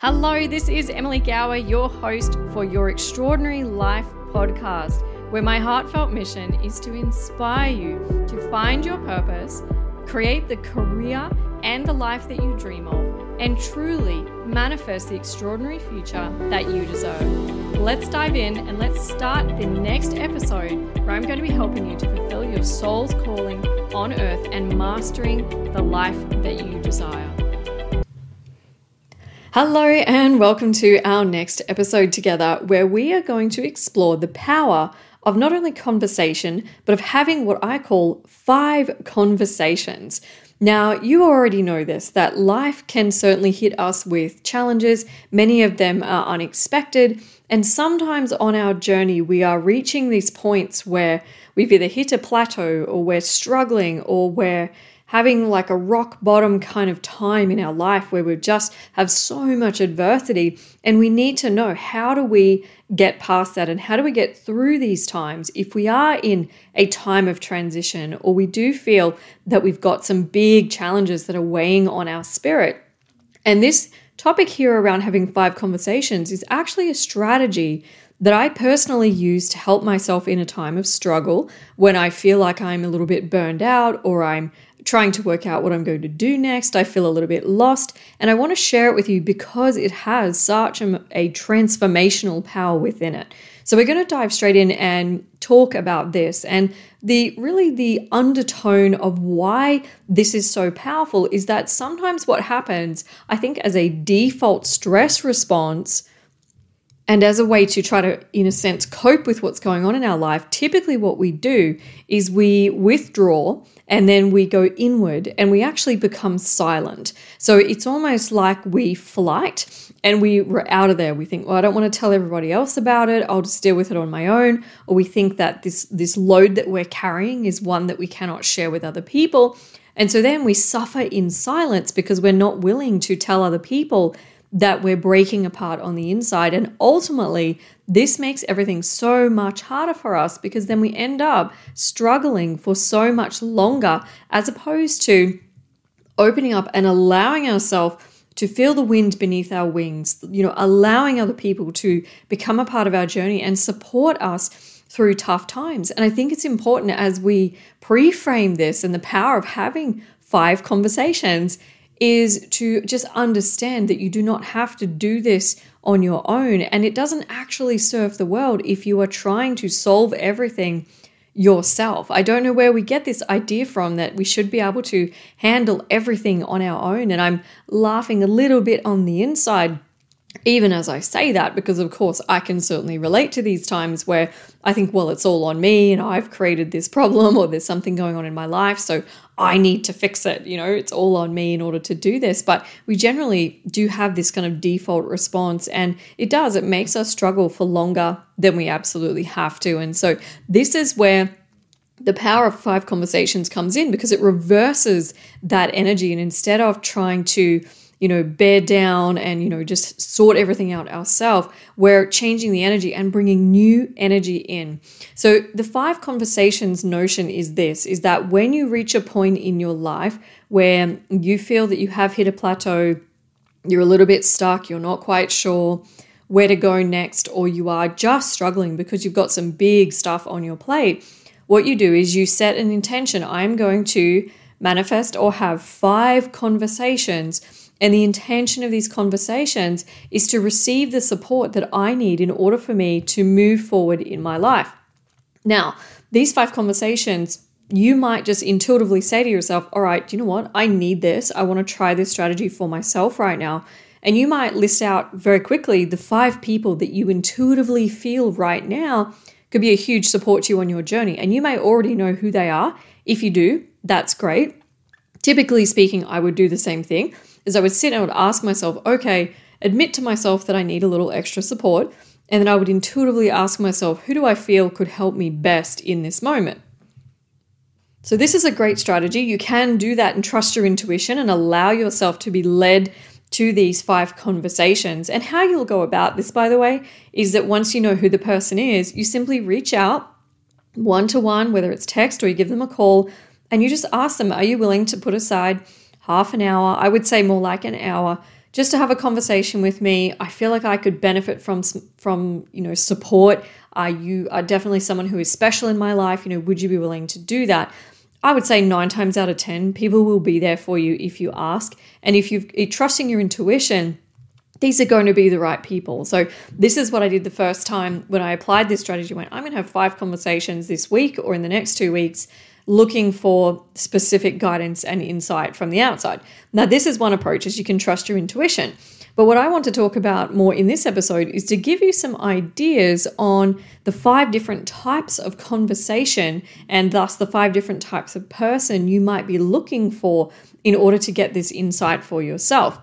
Hello, this is Emily Gowor, your host for Your Extraordinary Life podcast, where my heartfelt mission is to inspire you to find your purpose, create the career and the life that you dream of, and truly manifest the extraordinary future that you deserve. Let's dive in and let's start the next episode where I'm going to be helping you to fulfill your soul's calling on earth and mastering the life that you desire. Hello, and welcome to our next episode together, where we are going to explore the power of not only conversation, but of having what I call five conversations. Now, you already know this that life can certainly hit us with challenges, many of them are unexpected, and sometimes on our journey, we are reaching these points where we've either hit a plateau or we're struggling or we're having like a rock bottom kind of time in our life where we just have so much adversity and we need to know how do we get past that and how do we get through these times if we are in a time of transition or we do feel that we've got some big challenges that are weighing on our spirit. And this topic here around having five conversations is actually a strategy that I personally use to help myself in a time of struggle when I feel like I'm a little bit burned out or I'm trying to work out what I'm going to do next. I feel a little bit lost, and I want to share it with you because it has such a, a transformational power within it. So we're going to dive straight in and talk about this and the really the undertone of why this is so powerful is that sometimes what happens, I think as a default stress response, and as a way to try to, in a sense, cope with what's going on in our life, typically what we do is we withdraw and then we go inward and we actually become silent. So it's almost like we flight and we were out of there. We think, well, I don't want to tell everybody else about it. I'll just deal with it on my own. Or we think that this this load that we're carrying is one that we cannot share with other people. And so then we suffer in silence because we're not willing to tell other people that we're breaking apart on the inside. And ultimately, this makes everything so much harder for us because then we end up struggling for so much longer as opposed to opening up and allowing ourselves to feel the wind beneath our wings, you know, allowing other people to become a part of our journey and support us through tough times. And I think it's important as we pre frame this and the power of having five conversations is to just understand that you do not have to do this on your own. And it doesn't actually serve the world if you are trying to solve everything yourself. I don't know where we get this idea from that we should be able to handle everything on our own. And I'm laughing a little bit on the inside even as I say that, because of course I can certainly relate to these times where I think, well, it's all on me and I've created this problem or there's something going on in my life. So I need to fix it. You know, it's all on me in order to do this. But we generally do have this kind of default response, and it does, it makes us struggle for longer than we absolutely have to. And so this is where the power of five conversations comes in because it reverses that energy. And instead of trying to you know, bear down and, you know, just sort everything out ourselves. We're changing the energy and bringing new energy in. So the five conversations notion is this, is that when you reach a point in your life where you feel that you have hit a plateau, you're a little bit stuck, you're not quite sure where to go next, or you are just struggling because you've got some big stuff on your plate, what you do is you set an intention. I'm going to manifest or have five conversations and the intention of these conversations is to receive the support that I need in order for me to move forward in my life. Now, these five conversations, you might just intuitively say to yourself, All right, do you know what? I need this. I want to try this strategy for myself right now. And you might list out very quickly the five people that you intuitively feel right now could be a huge support to you on your journey. And you may already know who they are. If you do, that's great. Typically speaking, I would do the same thing is I would sit and I would ask myself, okay, admit to myself that I need a little extra support. And then I would intuitively ask myself, who do I feel could help me best in this moment? So, this is a great strategy. You can do that and trust your intuition and allow yourself to be led to these five conversations. And how you'll go about this, by the way, is that once you know who the person is, you simply reach out one to one, whether it's text or you give them a call, and you just ask them, Are you willing to put aside half an hour, I would say more like an hour, just to have a conversation with me. I feel like I could benefit from from you know support. Are you are definitely someone who is special in my life? You know, would you be willing to do that? I would say nine times out of ten, people will be there for you if you ask, and if you're trusting your intuition. These are going to be the right people. So, this is what I did the first time when I applied this strategy. I went, I'm going to have five conversations this week or in the next two weeks looking for specific guidance and insight from the outside. Now, this is one approach is you can trust your intuition. But what I want to talk about more in this episode is to give you some ideas on the five different types of conversation and thus the five different types of person you might be looking for in order to get this insight for yourself.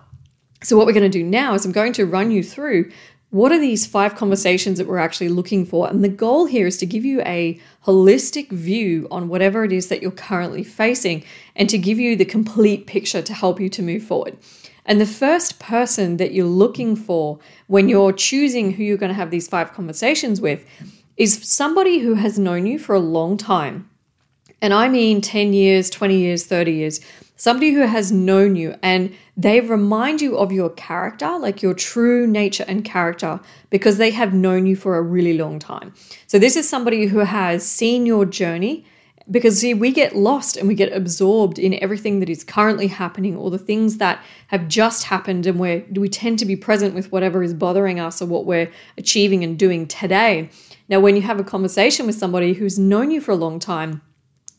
So, what we're going to do now is I'm going to run you through what are these five conversations that we're actually looking for? And the goal here is to give you a holistic view on whatever it is that you're currently facing and to give you the complete picture to help you to move forward. And the first person that you're looking for when you're choosing who you're going to have these five conversations with is somebody who has known you for a long time. And I mean 10 years, 20 years, 30 years somebody who has known you and they remind you of your character, like your true nature and character, because they have known you for a really long time. So, this is somebody who has seen your journey. Because, see, we get lost and we get absorbed in everything that is currently happening or the things that have just happened, and we we tend to be present with whatever is bothering us or what we're achieving and doing today. Now, when you have a conversation with somebody who's known you for a long time,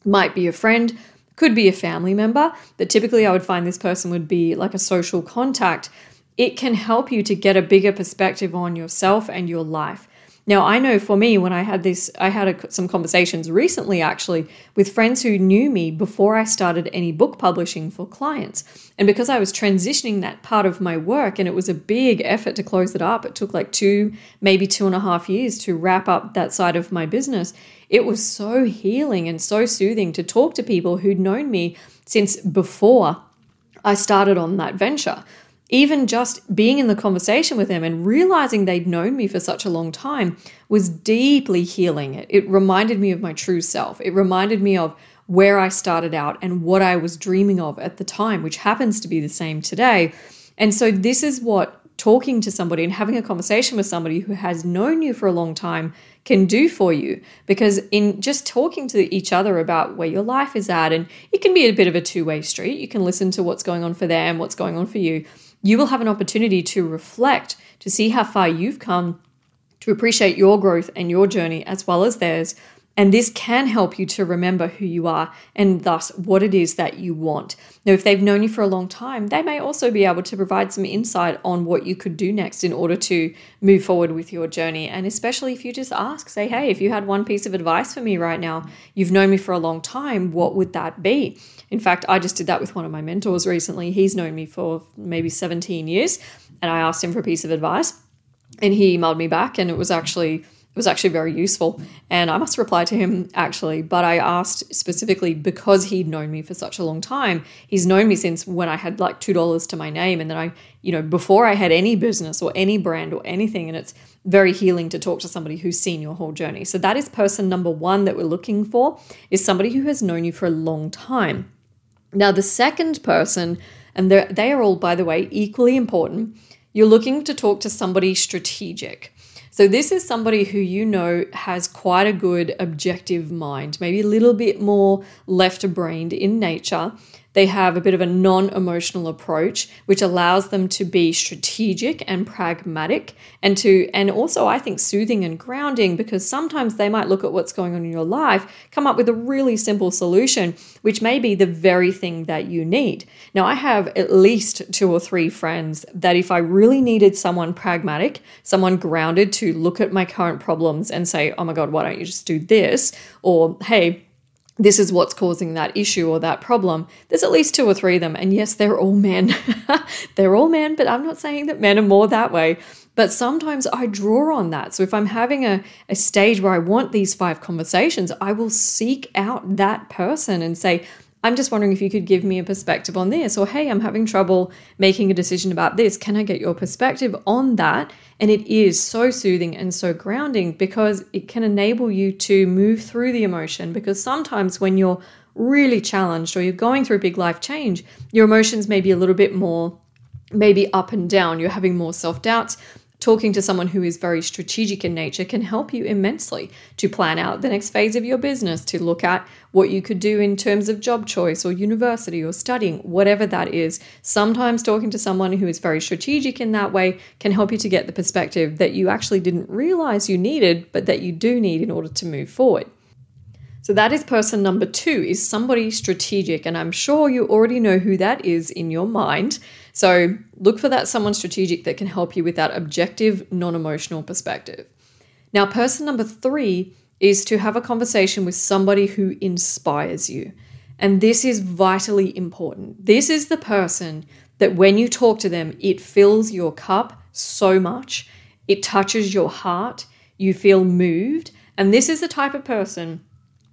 might be a friend, could be a family member, but typically I would find this person would be like a social contact. It can help you to get a bigger perspective on yourself and your life. Now, I know for me, when I had this, I had a, some conversations recently actually with friends who knew me before I started any book publishing for clients. And because I was transitioning that part of my work and it was a big effort to close it up, it took like two, maybe two and a half years to wrap up that side of my business. It was so healing and so soothing to talk to people who'd known me since before I started on that venture even just being in the conversation with them and realizing they'd known me for such a long time was deeply healing. It, it reminded me of my true self. It reminded me of where I started out and what I was dreaming of at the time, which happens to be the same today. And so, this is what talking to somebody and having a conversation with somebody who has known you for a long time can do for you because in just talking to each other about where your life is at and it can be a bit of a two-way street you can listen to what's going on for them what's going on for you you will have an opportunity to reflect, to see how far you've come, to appreciate your growth and your journey as well as theirs. And this can help you to remember who you are and thus what it is that you want. Now, if they've known you for a long time, they may also be able to provide some insight on what you could do next in order to move forward with your journey. And especially if you just ask, say, hey, if you had one piece of advice for me right now, you've known me for a long time, what would that be? In fact, I just did that with one of my mentors recently. He's known me for maybe 17 years, and I asked him for a piece of advice, and he emailed me back, and it was actually it was actually very useful. And I must reply to him actually, but I asked specifically because he'd known me for such a long time. He's known me since when I had like $2 to my name. And then I, you know, before I had any business or any brand or anything. And it's very healing to talk to somebody who's seen your whole journey. So that is person number one that we're looking for is somebody who has known you for a long time. Now, the second person, and they are all, by the way, equally important, you're looking to talk to somebody strategic. So, this is somebody who you know has quite a good objective mind, maybe a little bit more left brained in nature, they have a bit of a non emotional approach, which allows them to be strategic and pragmatic and to, and also I think soothing and grounding because sometimes they might look at what's going on in your life, come up with a really simple solution, which may be the very thing that you need. Now, I have at least two or three friends that if I really needed someone pragmatic, someone grounded to look at my current problems and say, oh my God, why don't you just do this? Or, hey, this is what's causing that issue or that problem. There's at least two or three of them. And yes, they're all men. they're all men, but I'm not saying that men are more that way. But sometimes I draw on that. So if I'm having a, a stage where I want these five conversations, I will seek out that person and say, I'm just wondering if you could give me a perspective on this, or hey, I'm having trouble making a decision about this. Can I get your perspective on that? And it is so soothing and so grounding because it can enable you to move through the emotion. Because sometimes when you're really challenged or you're going through a big life change, your emotions may be a little bit more maybe up and down, you're having more self doubts, talking to someone who is very strategic in nature can help you immensely to plan out the next phase of your business, to look at what you could do in terms of job choice or university or studying, whatever that is. Sometimes talking to someone who is very strategic in that way can help you to get the perspective that you actually didn't realize you needed, but that you do need in order to move forward. So that is person number two, is somebody strategic. And I'm sure you already know who that is in your mind. So look for that someone strategic that can help you with that objective, non emotional perspective. Now, person number three is to have a conversation with somebody who inspires you. And this is vitally important. This is the person that when you talk to them, it fills your cup so much, it touches your heart, you feel moved. And this is the type of person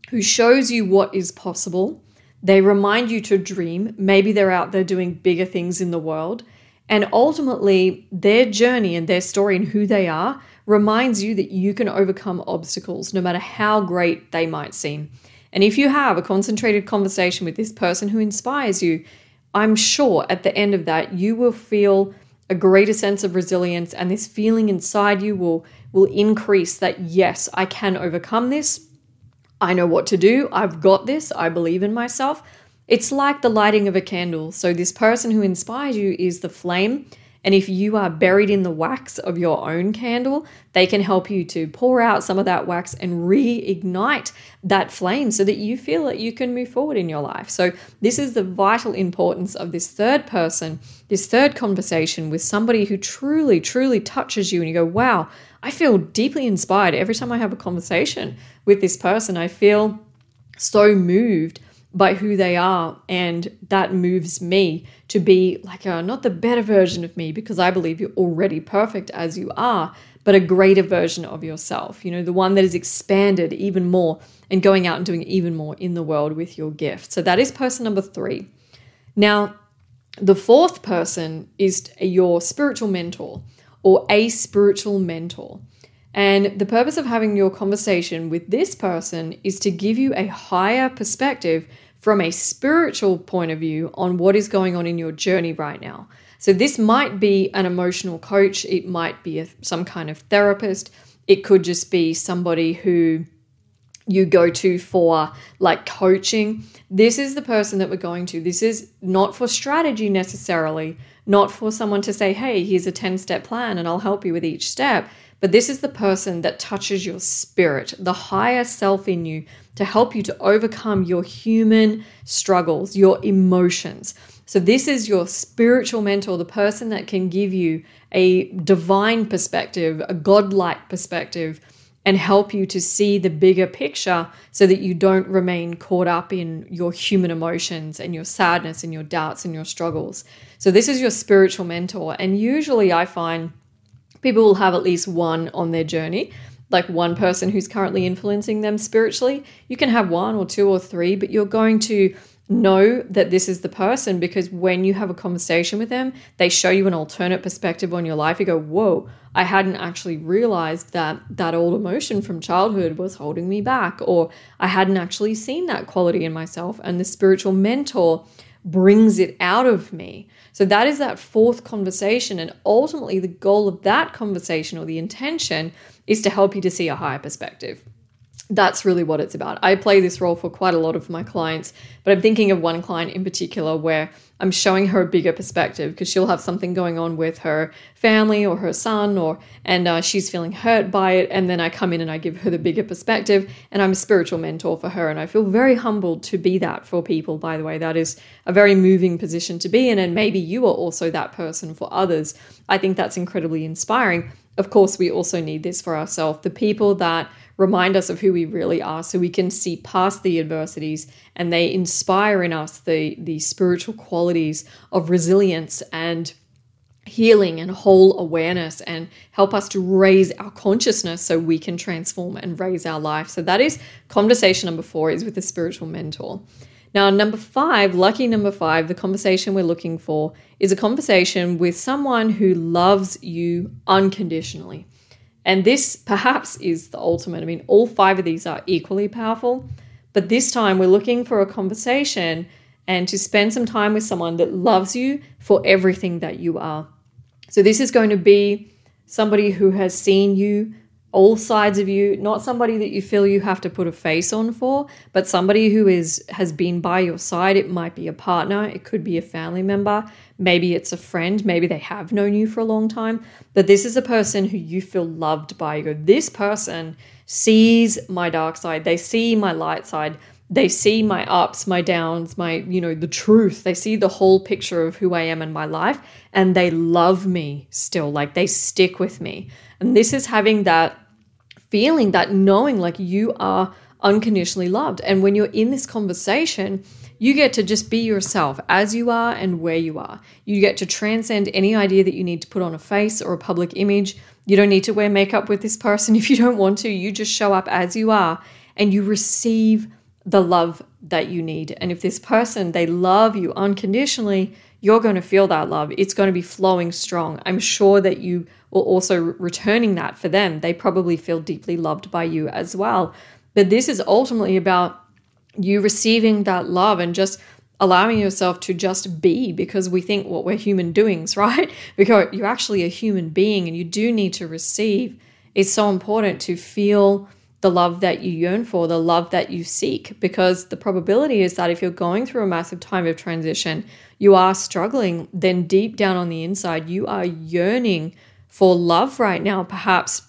who shows you what is possible. They remind you to dream. Maybe they're out there doing bigger things in the world. And ultimately, their journey and their story and who they are reminds you that you can overcome obstacles no matter how great they might seem. And if you have a concentrated conversation with this person who inspires you, I'm sure at the end of that, you will feel a greater sense of resilience and this feeling inside you will will increase that yes, I can overcome this. I know what to do. I've got this. I believe in myself. It's like the lighting of a candle. So, this person who inspires you is the flame. And if you are buried in the wax of your own candle, they can help you to pour out some of that wax and reignite that flame so that you feel that you can move forward in your life. So, this is the vital importance of this third person, this third conversation with somebody who truly, truly touches you and you go, wow, I feel deeply inspired every time I have a conversation with this person. I feel so moved by who they are, and that moves me to be like a not the better version of me because I believe you're already perfect as you are, but a greater version of yourself. You know, the one that is expanded even more and going out and doing even more in the world with your gift. So that is person number three. Now, the fourth person is your spiritual mentor or a spiritual mentor. And the purpose of having your conversation with this person is to give you a higher perspective from a spiritual point of view on what is going on in your journey right now. So, this might be an emotional coach, it might be a, some kind of therapist, it could just be somebody who you go to for like coaching. This is the person that we're going to. This is not for strategy necessarily, not for someone to say, hey, here's a 10 step plan and I'll help you with each step. But this is the person that touches your spirit, the higher self in you, to help you to overcome your human struggles, your emotions. So, this is your spiritual mentor, the person that can give you a divine perspective, a godlike perspective and help you to see the bigger picture so that you don't remain caught up in your human emotions and your sadness and your doubts and your struggles. So, this is your spiritual mentor. And usually, I find people will have at least one on their journey, like one person who's currently influencing them spiritually. You can have one or two or three, but you're going to know that this is the person because when you have a conversation with them, they show you an alternate perspective on your life. You go, Whoa, I hadn't actually realized that that old emotion from childhood was holding me back, or I hadn't actually seen that quality in myself. And the spiritual mentor brings it out of me. So that is that fourth conversation. And ultimately, the goal of that conversation or the intention is to help you to see a higher perspective that's really what it's about. I play this role for quite a lot of my clients, but I'm thinking of one client in particular where I'm showing her a bigger perspective because she'll have something going on with her family or her son, or and uh, she's feeling hurt by it. And then I come in and I give her the bigger perspective, and I'm a spiritual mentor for her. And I feel very humbled to be that for people. By the way, that is a very moving position to be in, and maybe you are also that person for others. I think that's incredibly inspiring. Of course, we also need this for ourselves. The people that remind us of who we really are so we can see past the adversities and they inspire in us the, the spiritual qualities of resilience and healing and whole awareness and help us to raise our consciousness so we can transform and raise our life. So that is conversation number 4 is with a spiritual mentor. Now, number 5, lucky number 5, the conversation we're looking for is a conversation with someone who loves you unconditionally. And this perhaps is the ultimate. I mean, all five of these are equally powerful, but this time we're looking for a conversation and to spend some time with someone that loves you for everything that you are. So, this is going to be somebody who has seen you, all sides of you, not somebody that you feel you have to put a face on for, but somebody who is has been by your side. It might be a partner, it could be a family member, maybe it's a friend, maybe they have known you for a long time, but this is a person who you feel loved by. You go, this person sees my dark side, they see my light side they see my ups, my downs, my, you know, the truth. They see the whole picture of who I am in my life and they love me still. Like they stick with me. And this is having that feeling, that knowing like you are unconditionally loved. And when you're in this conversation, you get to just be yourself as you are and where you are. You get to transcend any idea that you need to put on a face or a public image. You don't need to wear makeup with this person if you don't want to. You just show up as you are and you receive the love that you need. And if this person, they love you unconditionally, you're going to feel that love. It's going to be flowing strong. I'm sure that you will also returning that for them. They probably feel deeply loved by you as well. But this is ultimately about you receiving that love and just allowing yourself to just be because we think what well, we're human doings, right? Because you're actually a human being and you do need to receive. It's so important to feel the love that you yearn for, the love that you seek, because the probability is that if you're going through a massive time of transition, you are struggling, then deep down on the inside, you are yearning for love right now, perhaps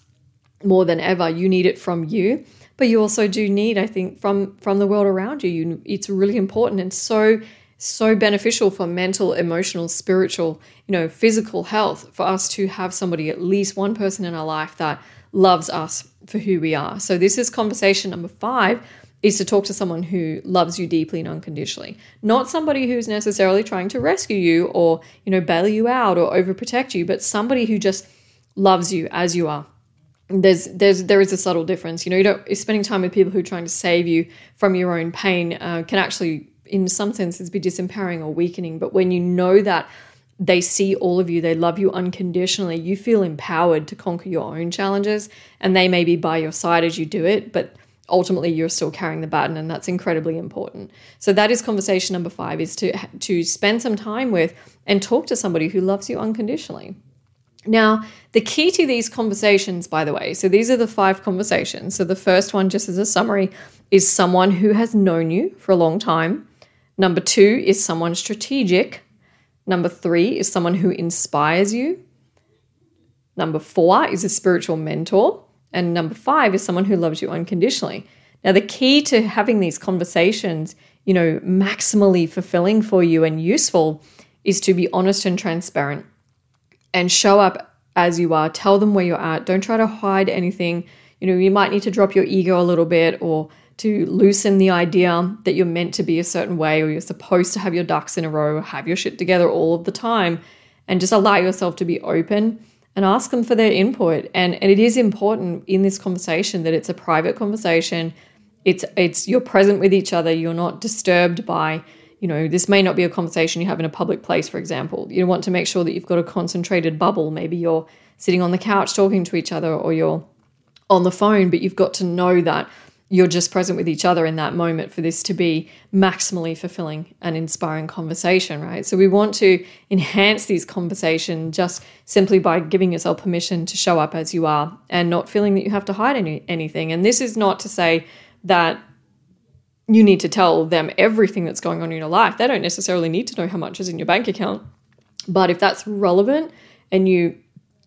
more than ever. You need it from you, but you also do need, I think, from from the world around you. you it's really important and so so beneficial for mental, emotional, spiritual, you know, physical health for us to have somebody, at least one person in our life that loves us for who we are. So this is conversation number 5 is to talk to someone who loves you deeply and unconditionally. Not somebody who's necessarily trying to rescue you or, you know, bail you out or overprotect you, but somebody who just loves you as you are. There's there's there is a subtle difference. You know, you don't spending time with people who are trying to save you from your own pain uh, can actually in some senses be disempowering or weakening. But when you know that they see all of you, they love you unconditionally, you feel empowered to conquer your own challenges, and they may be by your side as you do it, but ultimately you're still carrying the baton and that's incredibly important. So that is conversation number five is to to spend some time with and talk to somebody who loves you unconditionally. Now the key to these conversations by the way so these are the five conversations. So the first one just as a summary is someone who has known you for a long time. Number two is someone strategic Number three is someone who inspires you. Number four is a spiritual mentor. And number five is someone who loves you unconditionally. Now, the key to having these conversations, you know, maximally fulfilling for you and useful is to be honest and transparent and show up as you are. Tell them where you're at. Don't try to hide anything. You know, you might need to drop your ego a little bit or to loosen the idea that you're meant to be a certain way or you're supposed to have your ducks in a row, have your shit together all of the time, and just allow yourself to be open and ask them for their input. And, and it is important in this conversation that it's a private conversation. It's it's you're present with each other. You're not disturbed by, you know, this may not be a conversation you have in a public place, for example. You want to make sure that you've got a concentrated bubble. Maybe you're sitting on the couch talking to each other or you're on the phone, but you've got to know that you're just present with each other in that moment for this to be maximally fulfilling and inspiring conversation, right? So we want to enhance these conversations just simply by giving yourself permission to show up as you are and not feeling that you have to hide any, anything. And this is not to say that you need to tell them everything that's going on in your life. They don't necessarily need to know how much is in your bank account. But if that's relevant and you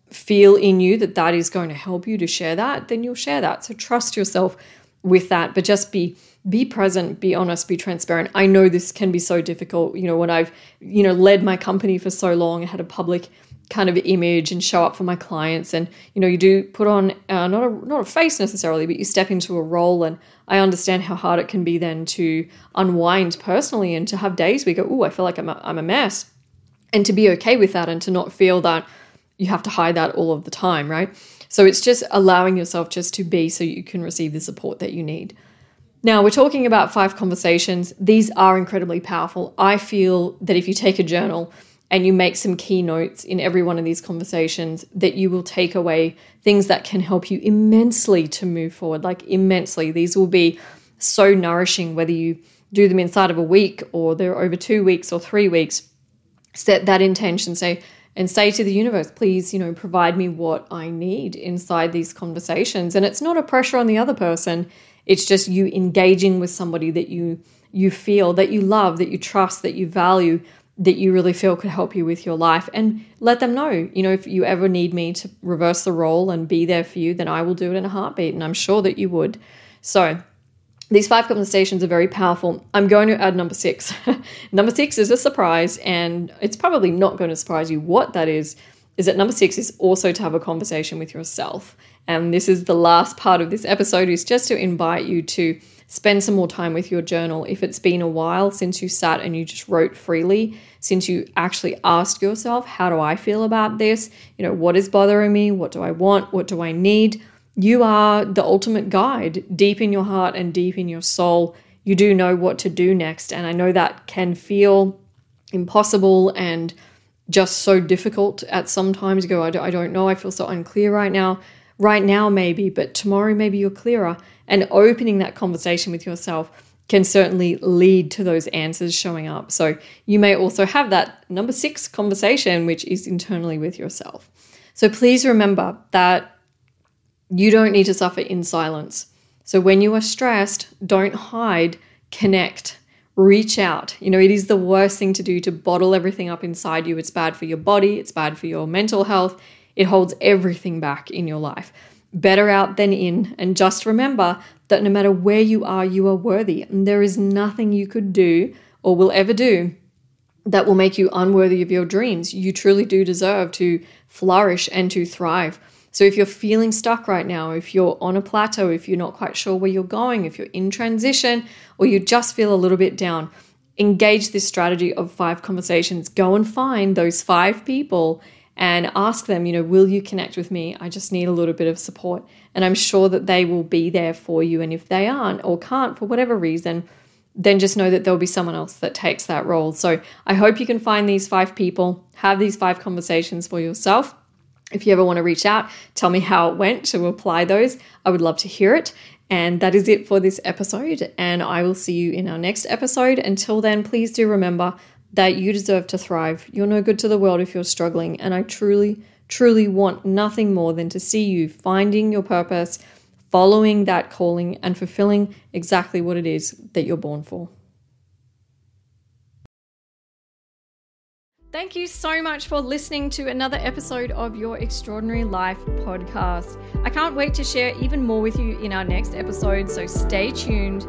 feel in you that that is going to help you to share that, then you'll share that. So trust yourself with that, but just be be present, be honest, be transparent. I know this can be so difficult. You know, when I've, you know, led my company for so long, had a public kind of image and show up for my clients and you know you do put on uh, not a not a face necessarily but you step into a role and I understand how hard it can be then to unwind personally and to have days where you go oh I feel like I'm a, I'm a mess and to be okay with that and to not feel that you have to hide that all of the time right so it's just allowing yourself just to be so you can receive the support that you need. Now, we're talking about five conversations. These are incredibly powerful. I feel that if you take a journal and you make some key notes in every one of these conversations, that you will take away things that can help you immensely to move forward, like immensely. These will be so nourishing, whether you do them inside of a week or they're over two weeks or three weeks, set that intention, say, and say to the universe, please, you know, provide me what I need inside these conversations. And it's not a pressure on the other person. It's just you engaging with somebody that you you feel that you love, that you trust, that you value, that you really feel could help you with your life and let them know, you know, if you ever need me to reverse the role and be there for you, then I will do it in a heartbeat and I'm sure that you would. So, these five conversations are very powerful. I'm going to add number six. number six is a surprise, and it's probably not going to surprise you what that is. Is that number six is also to have a conversation with yourself. And this is the last part of this episode, is just to invite you to spend some more time with your journal. If it's been a while since you sat and you just wrote freely, since you actually asked yourself, how do I feel about this? You know, what is bothering me? What do I want? What do I need? You are the ultimate guide deep in your heart and deep in your soul. You do know what to do next. And I know that can feel impossible and just so difficult at some times. You go, I don't, I don't know. I feel so unclear right now. Right now, maybe, but tomorrow, maybe you're clearer. And opening that conversation with yourself can certainly lead to those answers showing up. So you may also have that number six conversation, which is internally with yourself. So please remember that you don't need to suffer in silence. So when you are stressed, don't hide, connect, reach out. You know, it is the worst thing to do to bottle everything up inside you. It's bad for your body, it's bad for your mental health. It holds everything back in your life. Better out than in. And just remember that no matter where you are, you are worthy. And there is nothing you could do or will ever do that will make you unworthy of your dreams. You truly do deserve to flourish and to thrive. So if you're feeling stuck right now, if you're on a plateau, if you're not quite sure where you're going, if you're in transition, or you just feel a little bit down, engage this strategy of five conversations. Go and find those five people and ask them, you know, will you connect with me? I just need a little bit of support. And I'm sure that they will be there for you. And if they aren't or can't for whatever reason, then just know that there'll be someone else that takes that role. So I hope you can find these five people, have these five conversations for yourself if you ever want to reach out, tell me how it went to apply those. I would love to hear it. And that is it for this episode. And I will see you in our next episode. Until then, please do remember that you deserve to thrive. You're no good to the world if you're struggling. And I truly, truly want nothing more than to see you finding your purpose, following that calling, and fulfilling exactly what it is that you're born for. Thank you so much for listening to another episode of your Extraordinary Life podcast. I can't wait to share even more with you in our next episode, so stay tuned.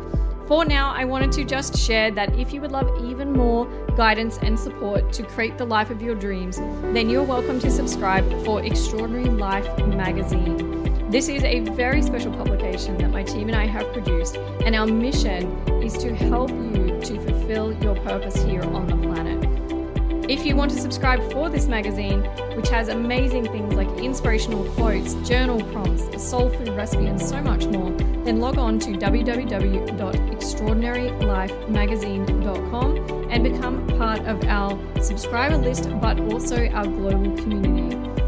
For now, I wanted to just share that if you would love even more guidance and support to create the life of your dreams, then you're welcome to subscribe for Extraordinary Life magazine. This is a very special publication that my team and I have produced, and our mission is to help you to fulfill your purpose here on the planet. If you want to subscribe for this magazine, which has amazing things like inspirational quotes, journal prompts, a soul food recipe, and so much more, then log on to www.extraordinarylifemagazine.com and become part of our subscriber list, but also our global community.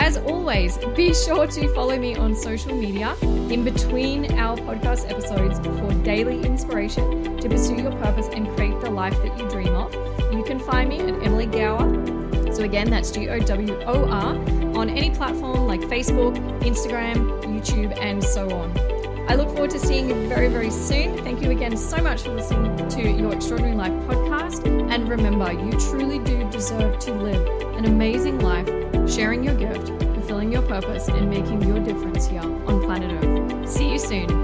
As always, be sure to follow me on social media in between our podcast episodes for daily inspiration to pursue your purpose and create the life that you dream of. You can find me at Emily Gowor. So again, that's G O W O R on any platform like Facebook, Instagram, YouTube, and so on. I look forward to seeing you very, very soon. Thank you again so much for listening to your Extraordinary Life podcast. And remember, you truly do deserve to live an amazing life, sharing your gift, fulfilling your purpose, and making your difference here on planet Earth. See you soon.